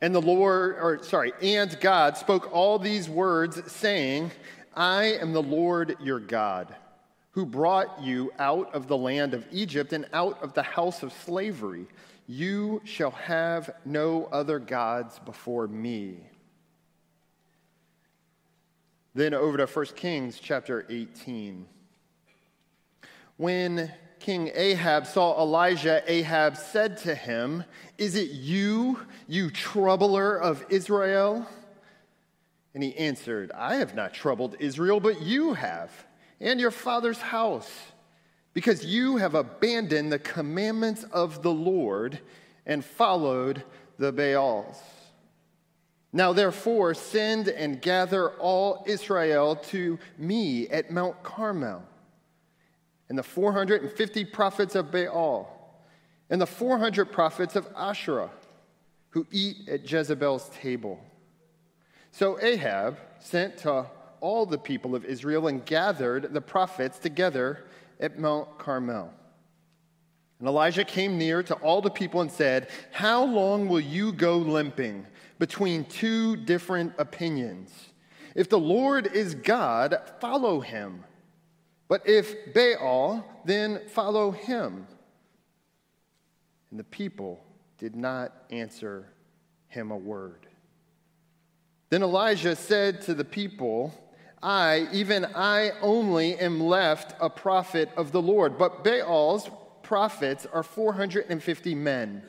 And the Lord, or sorry, and God spoke all these words, saying, I am the Lord your God, who brought you out of the land of Egypt and out of the house of slavery. You shall have no other gods before me. Then over to 1 Kings chapter 18. When King Ahab saw Elijah, Ahab said to him, Is it you, you troubler of Israel? And he answered, I have not troubled Israel, but you have, and your father's house, because you have abandoned the commandments of the Lord and followed the Baals. Now, therefore, send and gather all Israel to me at Mount Carmel and the 450 prophets of Baal, and the 400 prophets of Asherah, who eat at Jezebel's table. So Ahab sent to all the people of Israel and gathered the prophets together at Mount Carmel. And Elijah came near to all the people and said, How long will you go limping between two different opinions? If the Lord is God, follow him. But if Baal, then follow him. And the people did not answer him a word. Then Elijah said to the people, I, even I only, am left a prophet of the Lord, but Baal's prophets are 450 men.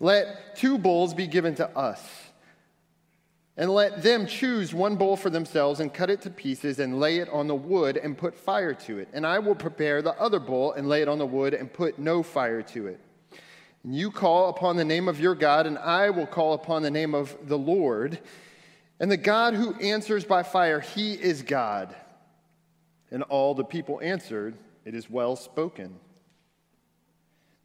Let two bulls be given to us and let them choose one bowl for themselves and cut it to pieces and lay it on the wood and put fire to it. And I will prepare the other bowl and lay it on the wood and put no fire to it. And you call upon the name of your God, and I will call upon the name of the Lord. And the God who answers by fire, he is God. And all the people answered, It is well spoken.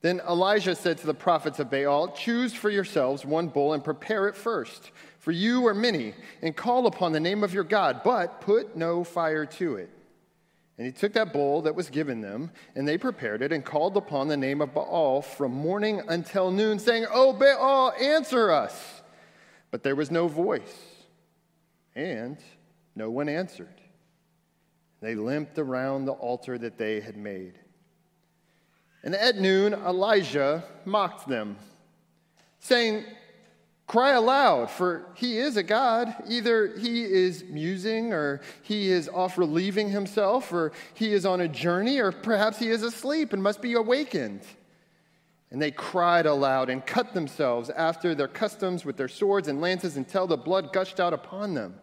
Then Elijah said to the prophets of Baal, Choose for yourselves one bull and prepare it first for you are many, and call upon the name of your God, but put no fire to it. And he took that bowl that was given them, and they prepared it, and called upon the name of Baal from morning until noon, saying, Oh, Baal, answer us. But there was no voice, and no one answered. They limped around the altar that they had made. And at noon, Elijah mocked them, saying, Cry aloud, for he is a God. Either he is musing, or he is off relieving himself, or he is on a journey, or perhaps he is asleep and must be awakened. And they cried aloud and cut themselves after their customs with their swords and lances until the blood gushed out upon them.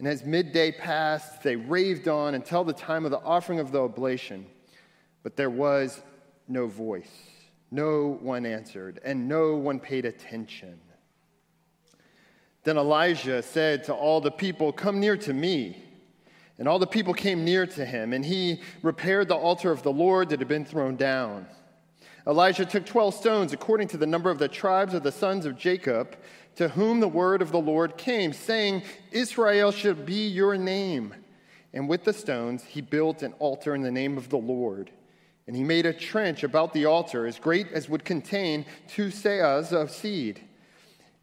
And as midday passed, they raved on until the time of the offering of the oblation. But there was no voice, no one answered, and no one paid attention. Then Elijah said to all the people, Come near to me. And all the people came near to him, and he repaired the altar of the Lord that had been thrown down. Elijah took 12 stones, according to the number of the tribes of the sons of Jacob, to whom the word of the Lord came, saying, Israel shall be your name. And with the stones, he built an altar in the name of the Lord. And he made a trench about the altar, as great as would contain two seahs of seed.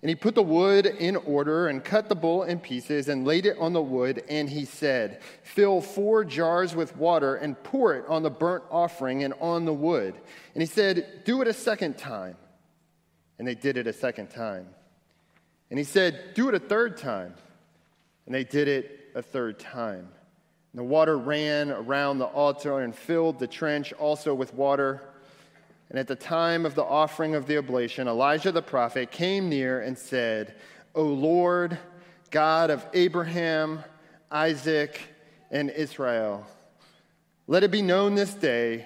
And he put the wood in order and cut the bull in pieces and laid it on the wood. And he said, Fill four jars with water and pour it on the burnt offering and on the wood. And he said, Do it a second time. And they did it a second time. And he said, Do it a third time. And they did it a third time. And the water ran around the altar and filled the trench also with water. And at the time of the offering of the oblation, Elijah the prophet came near and said, O Lord, God of Abraham, Isaac, and Israel, let it be known this day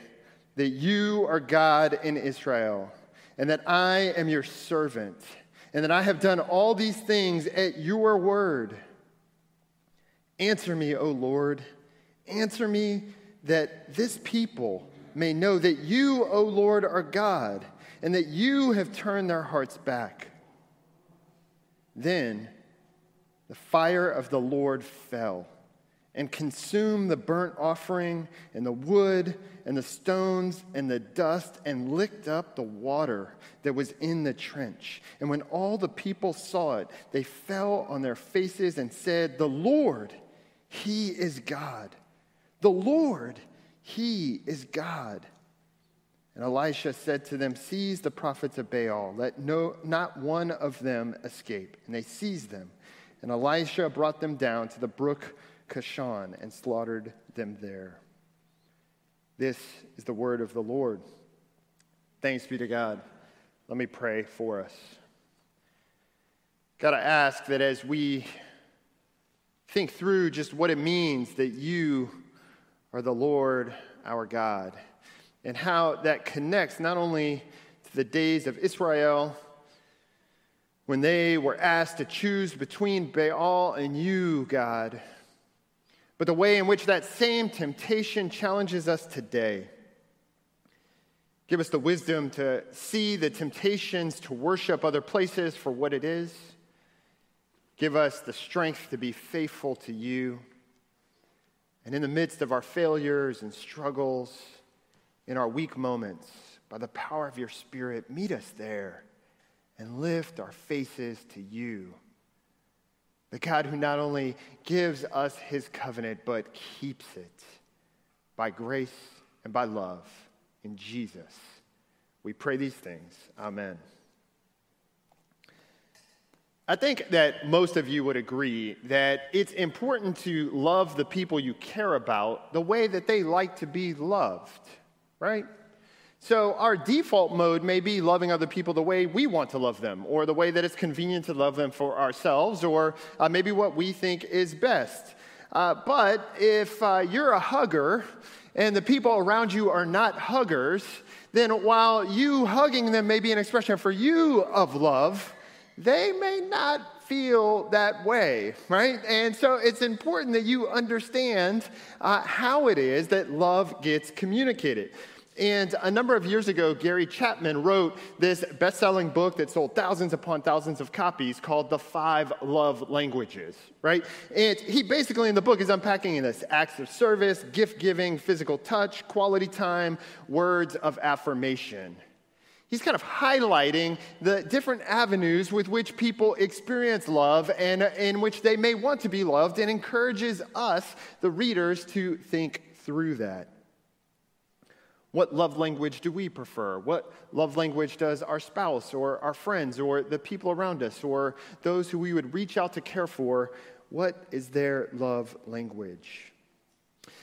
that you are God in Israel, and that I am your servant, and that I have done all these things at your word. Answer me, O Lord. Answer me that this people may know that you, O Lord, are God, and that you have turned their hearts back. Then the fire of the Lord fell and consumed the burnt offering and the wood and the stones and the dust and licked up the water that was in the trench. And when all the people saw it, they fell on their faces and said, The Lord, He is God. The Lord, He is God. And Elisha said to them, Seize the prophets of Baal, let no, not one of them escape. And they seized them. And Elisha brought them down to the brook Kishon and slaughtered them there. This is the word of the Lord. Thanks be to God. Let me pray for us. I ask that as we think through just what it means that you are the Lord our God and how that connects not only to the days of Israel when they were asked to choose between Baal and you, God, but the way in which that same temptation challenges us today. Give us the wisdom to see the temptations to worship other places for what it is. Give us the strength to be faithful to you. And in the midst of our failures and struggles, in our weak moments, by the power of your Spirit, meet us there and lift our faces to you. The God who not only gives us his covenant, but keeps it by grace and by love in Jesus. We pray these things. Amen. I think that most of you would agree that it's important to love the people you care about the way that they like to be loved right? So, our default mode may be loving other people the way we want to love them, or the way that it's convenient to love them for ourselves, or uh, maybe what we think is best. Uh, but if uh, you're a hugger and the people around you are not huggers, then while you hugging them may be an expression for you of love, they may not feel that way, right? And so it's important that you understand uh, how it is that love gets communicated. And a number of years ago, Gary Chapman wrote this best selling book that sold thousands upon thousands of copies called The Five Love Languages, right? And he basically in the book is unpacking this acts of service, gift giving, physical touch, quality time, words of affirmation. He's kind of highlighting the different avenues with which people experience love and in which they may want to be loved and encourages us, the readers, to think through that. What love language do we prefer? What love language does our spouse or our friends or the people around us or those who we would reach out to care for? What is their love language?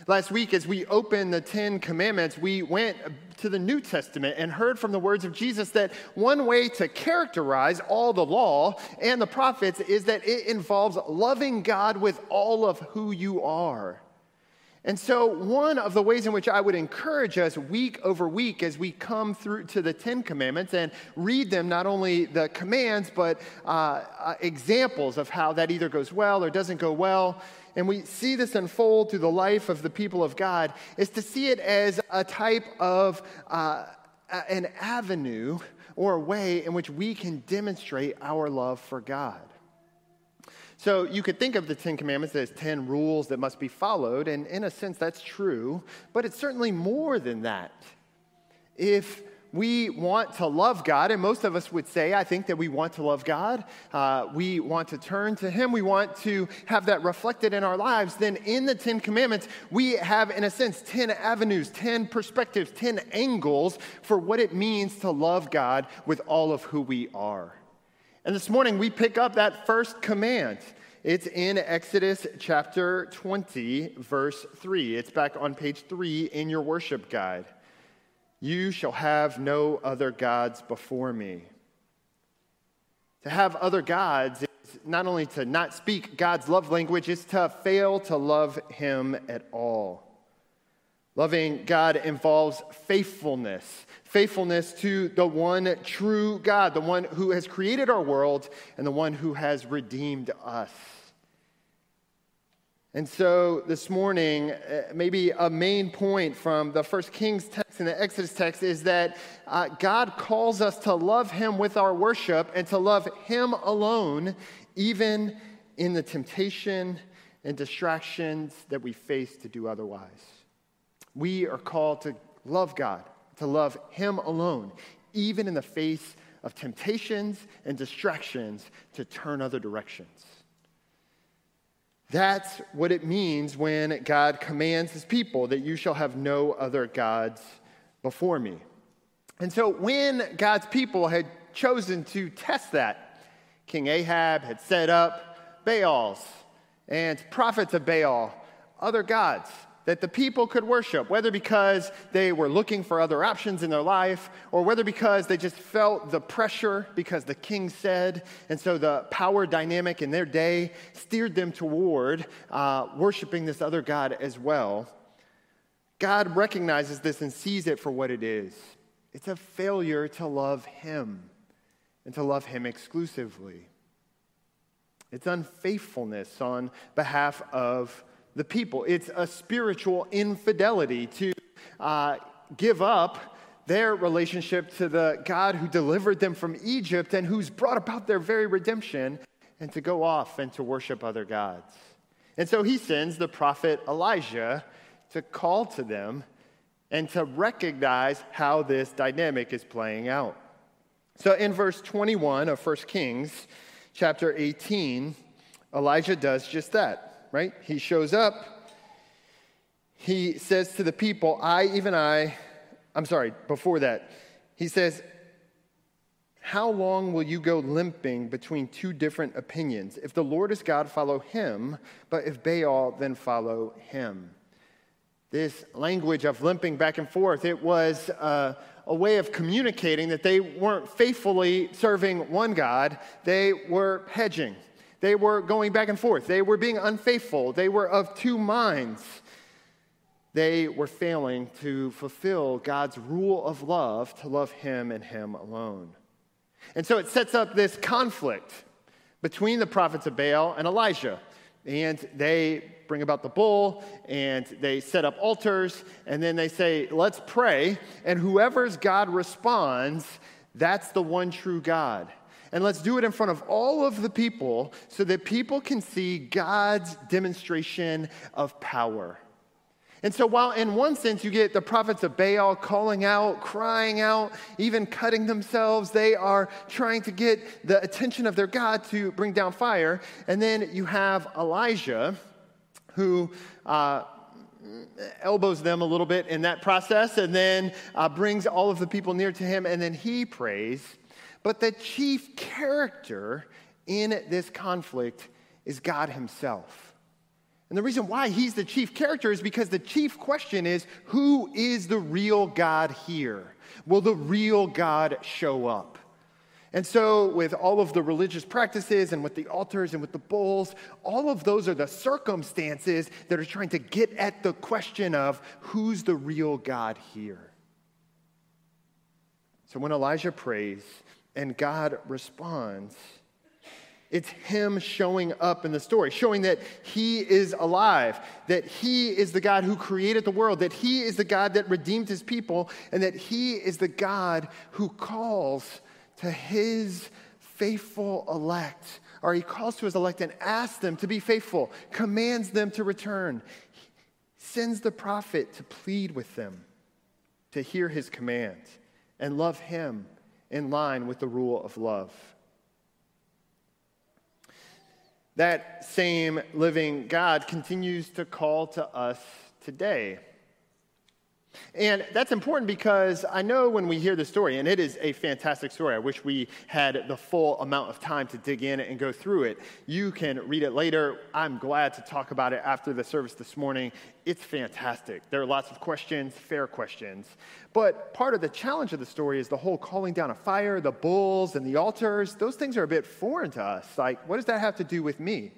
Last week, as we opened the Ten Commandments, we went to the New Testament and heard from the words of Jesus that one way to characterize all the law and the prophets is that it involves loving God with all of who you are. And so, one of the ways in which I would encourage us week over week as we come through to the Ten Commandments and read them, not only the commands, but uh, uh, examples of how that either goes well or doesn't go well, and we see this unfold through the life of the people of God, is to see it as a type of uh, an avenue or a way in which we can demonstrate our love for God. So you could think of the Ten Commandments as 10 rules that must be followed, and in a sense, that's true, but it's certainly more than that. If we want to love God, and most of us would say, I think that we want to love God. Uh, we want to turn to Him. We want to have that reflected in our lives. Then in the Ten Commandments, we have, in a sense, 10 avenues, 10 perspectives, 10 angles for what it means to love God with all of who we are. And this morning we pick up that first command. It's in Exodus chapter 20, verse 3. It's back on page 3 in your worship guide. You shall have no other gods before me. To have other gods is not only to not speak God's love language, it's to fail to love Him at all. Loving God involves faithfulness, faithfulness to the one true God, the one who has created our world and the one who has redeemed us. And so this morning, uh, maybe a main point from the First Kings text and the Exodus text is that uh, God calls us to love Him with our worship and to love Him alone, even in the temptation and distractions that we face to do otherwise. We are called to love God, to love Him alone, even in the face of temptations and distractions to turn other directions. That's what it means when God commands his people that you shall have no other gods before me. And so when God's people had chosen to test that, King Ahab had set up Baals and prophets of Baal, other gods that the people could worship, whether because they were looking for other options in their life or whether because they just felt the pressure because the king said. And so the power dynamic in their day steered them toward uh, worshiping this other God as well. God recognizes this and sees it for what it is it's a failure to love Him and to love Him exclusively. It's unfaithfulness on behalf of the people. It's a spiritual infidelity to uh, give up their relationship to the God who delivered them from Egypt and who's brought about their very redemption and to go off and to worship other gods. And so he sends the prophet Elijah to call to them and to recognize how this dynamic is playing out. So in verse 21 of 1 Kings chapter 18, Elijah does just that right? He shows up. He says to the people, I, even I, I'm sorry, before that, he says, How long will you go limping between two different opinions? If the Lord is God, follow him, but if Baal, then follow him. This language of limping back and forth, it was uh, a way of communicating that they weren't faithfully serving one God, they were hedging. They were going back and forth. They were being unfaithful. They were of two minds. They were failing to fulfill God's rule of love to love Him and Him alone. And so it sets up this conflict between the prophets of Baal and Elijah. And they bring about the bull and they set up altars and then they say, Let's pray. And whoever's God responds, that's the one true God. And let's do it in front of all of the people so that people can see God's demonstration of power. And so, while in one sense you get the prophets of Baal calling out, crying out, even cutting themselves, they are trying to get the attention of their God to bring down fire. And then you have Elijah, who uh, elbows them a little bit in that process and then uh, brings all of the people near to him, and then he prays. But the chief character in this conflict is God Himself. And the reason why He's the chief character is because the chief question is who is the real God here? Will the real God show up? And so, with all of the religious practices and with the altars and with the bulls, all of those are the circumstances that are trying to get at the question of who's the real God here. So, when Elijah prays, and God responds. It's Him showing up in the story, showing that He is alive, that He is the God who created the world, that He is the God that redeemed His people, and that He is the God who calls to His faithful elect, or He calls to His elect and asks them to be faithful, commands them to return, he sends the prophet to plead with them, to hear His command, and love Him in line with the rule of love. That same living God continues to call to us today. And that's important because I know when we hear the story, and it is a fantastic story. I wish we had the full amount of time to dig in and go through it. You can read it later. I'm glad to talk about it after the service this morning. It's fantastic. There are lots of questions, fair questions. But part of the challenge of the story is the whole calling down a fire, the bulls, and the altars. Those things are a bit foreign to us. Like, what does that have to do with me?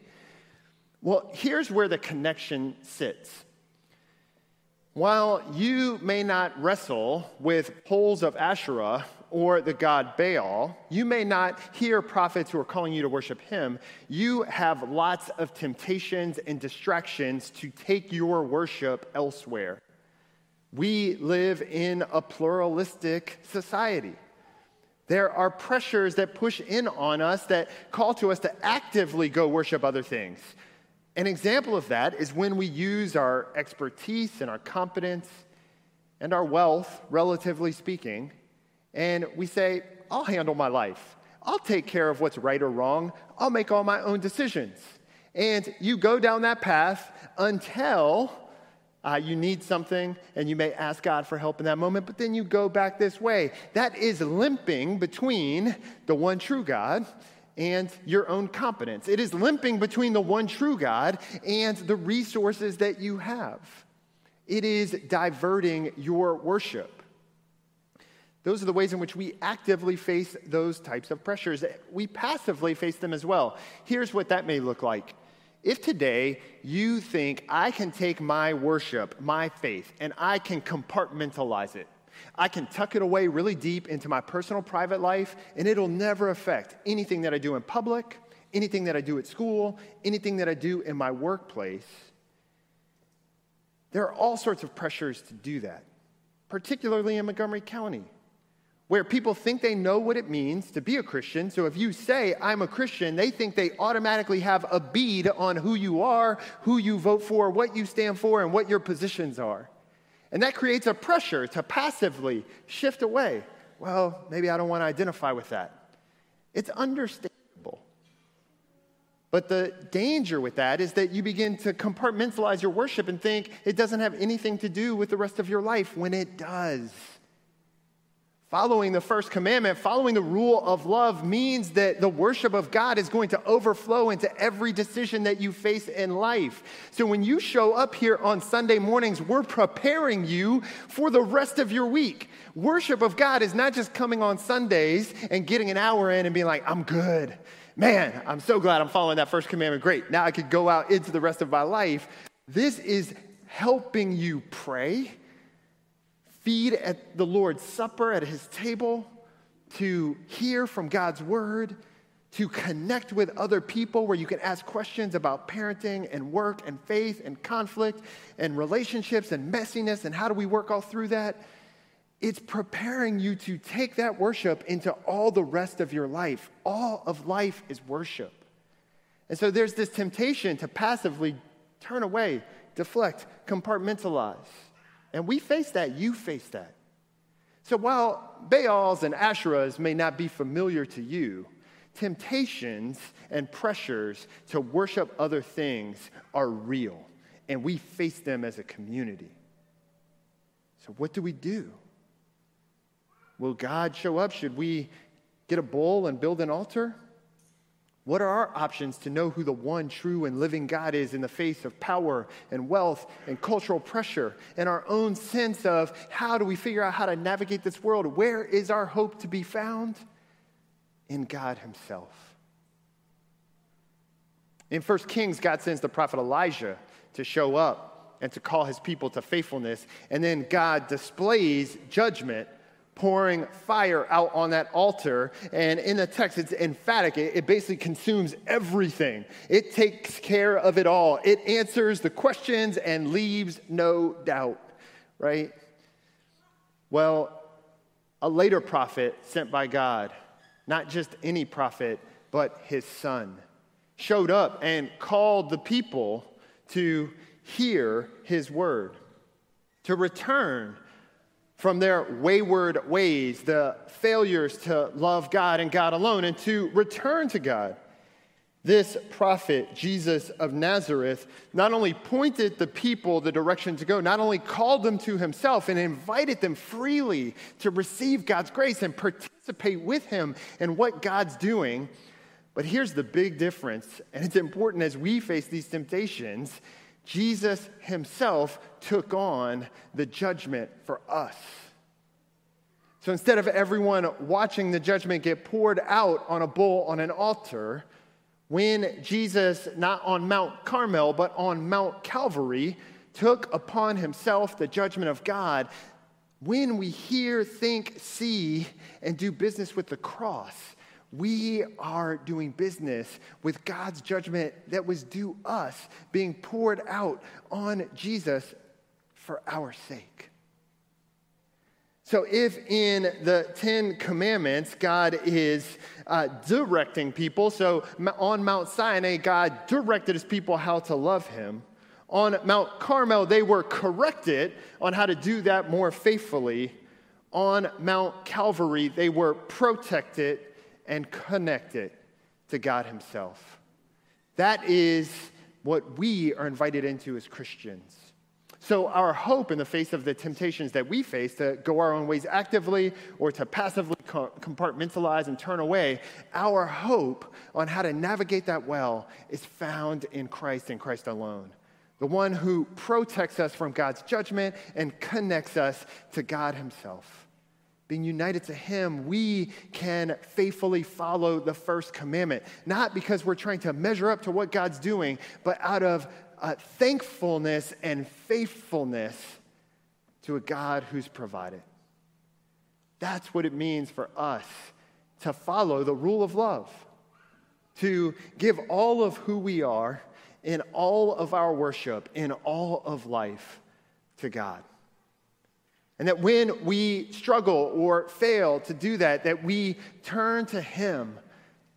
Well, here's where the connection sits While you may not wrestle with poles of Asherah or the god Baal, you may not hear prophets who are calling you to worship him. You have lots of temptations and distractions to take your worship elsewhere. We live in a pluralistic society. There are pressures that push in on us that call to us to actively go worship other things. An example of that is when we use our expertise and our competence and our wealth, relatively speaking, and we say, I'll handle my life. I'll take care of what's right or wrong. I'll make all my own decisions. And you go down that path until uh, you need something and you may ask God for help in that moment, but then you go back this way. That is limping between the one true God and your own competence. It is limping between the one true God and the resources that you have. It is diverting your worship. Those are the ways in which we actively face those types of pressures. We passively face them as well. Here's what that may look like. If today you think I can take my worship, my faith, and I can compartmentalize it, I can tuck it away really deep into my personal private life, and it'll never affect anything that I do in public, anything that I do at school, anything that I do in my workplace. There are all sorts of pressures to do that, particularly in Montgomery County, where people think they know what it means to be a Christian. So if you say, I'm a Christian, they think they automatically have a bead on who you are, who you vote for, what you stand for, and what your positions are. And that creates a pressure to passively shift away. Well, maybe I don't want to identify with that. It's understandable. But the danger with that is that you begin to compartmentalize your worship and think it doesn't have anything to do with the rest of your life when it does. Following the first commandment, following the rule of love means that the worship of God is going to overflow into every decision that you face in life. So when you show up here on Sunday mornings, we're preparing you for the rest of your week. Worship of God is not just coming on Sundays and getting an hour in and being like, I'm good. Man, I'm so glad I'm following that first commandment. Great. Now I could go out into the rest of my life. This is helping you pray feed at the Lord's Supper at his table, to hear from God's word, to connect with other people where you can ask questions about parenting and work and faith and conflict and relationships and messiness and how do we work all through that. It's preparing you to take that worship into all the rest of your life. All of life is worship. And so there's this temptation to passively turn away, deflect, compartmentalize. And we face that, you face that. So while Baals and Asherahs may not be familiar to you, temptations and pressures to worship other things are real, and we face them as a community. So, what do we do? Will God show up? Should we get a bull and build an altar? What are our options to know who the one true and living God is in the face of power and wealth and cultural pressure and our own sense of how do we figure out how to navigate this world? Where is our hope to be found? In God Himself. In 1 Kings, God sends the prophet Elijah to show up and to call his people to faithfulness. And then God displays judgment pouring fire out on that altar. And in the text, it's emphatic. It, it, basically consumes everything, it takes care of it all. It answers the questions and leaves no doubt, right? Well, a later prophet sent by God, not just any prophet, but his son, showed up and called the people to hear his word, to return from their wayward ways, the failures to love God and God alone, and to return to God. This prophet, Jesus of Nazareth, not only pointed the people the direction to go, not only called them to himself and invited them freely to receive God's grace and participate with him in what God's doing, but here's the big difference, and it's important as we face these temptations Jesus himself took on the judgment for us. So instead of everyone watching the judgment get poured out on a bull on an altar, when Jesus, not on Mount Carmel, but on Mount Calvary, took upon himself the judgment of God, when we hear, think, see, and do business with the cross, we are doing business with God's judgment that was due us being poured out on Jesus for our sake. So, if in the Ten Commandments, God is uh, directing people, so on Mount Sinai, God directed his people how to love him. On Mount Carmel, they were corrected on how to do that more faithfully. On Mount Calvary, they were protected and connect it to God Himself. That is what we are invited into as Christians. So, our hope in the face of the temptations that we face to go our own ways actively or to passively compartmentalize and turn away, our hope on how to navigate that well is found in Christ and Christ alone. The one who protects us from God's judgment and connects us to God Himself. Being united to Him, we can faithfully follow the first commandment, not because we're trying to measure up to what God's doing, but out of uh, thankfulness and faithfulness to a God who's provided. That's what it means for us to follow the rule of love, to give all of who we are in all of our worship, in all of life to God. And that when we struggle or fail to do that, that we turn to Him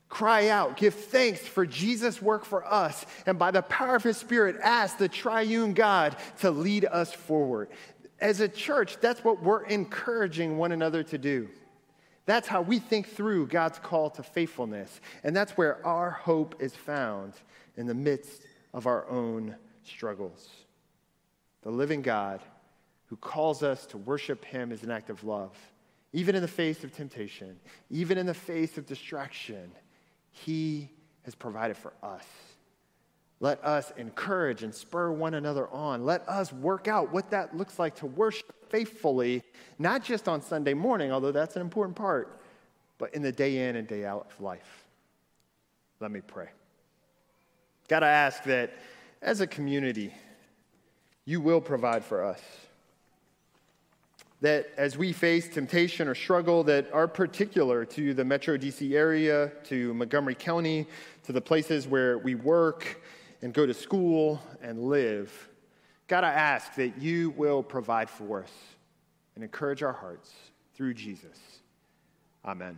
cry out, give thanks for Jesus' work for us, and by the power of his Spirit, ask the triune God to lead us forward. As a church, that's what we're encouraging one another to do. That's how we think through God's call to faithfulness. And that's where our hope is found in the midst of our own struggles. The living God who calls us to worship him is an act of love, even in the face of temptation, even in the face of distraction he has provided for us. Let us encourage and spur one another on. Let us work out what that looks like to worship faithfully, not just on Sunday morning, although that's an important part, but in the day in and day out of life. Let me pray. Got to ask that as a community, you will provide for us that as we face temptation or struggle that are particular to the Metro DC area, to Montgomery County, to the places where we work and go to school and live, God, I ask that you will provide for us and encourage our hearts through Jesus. Amen.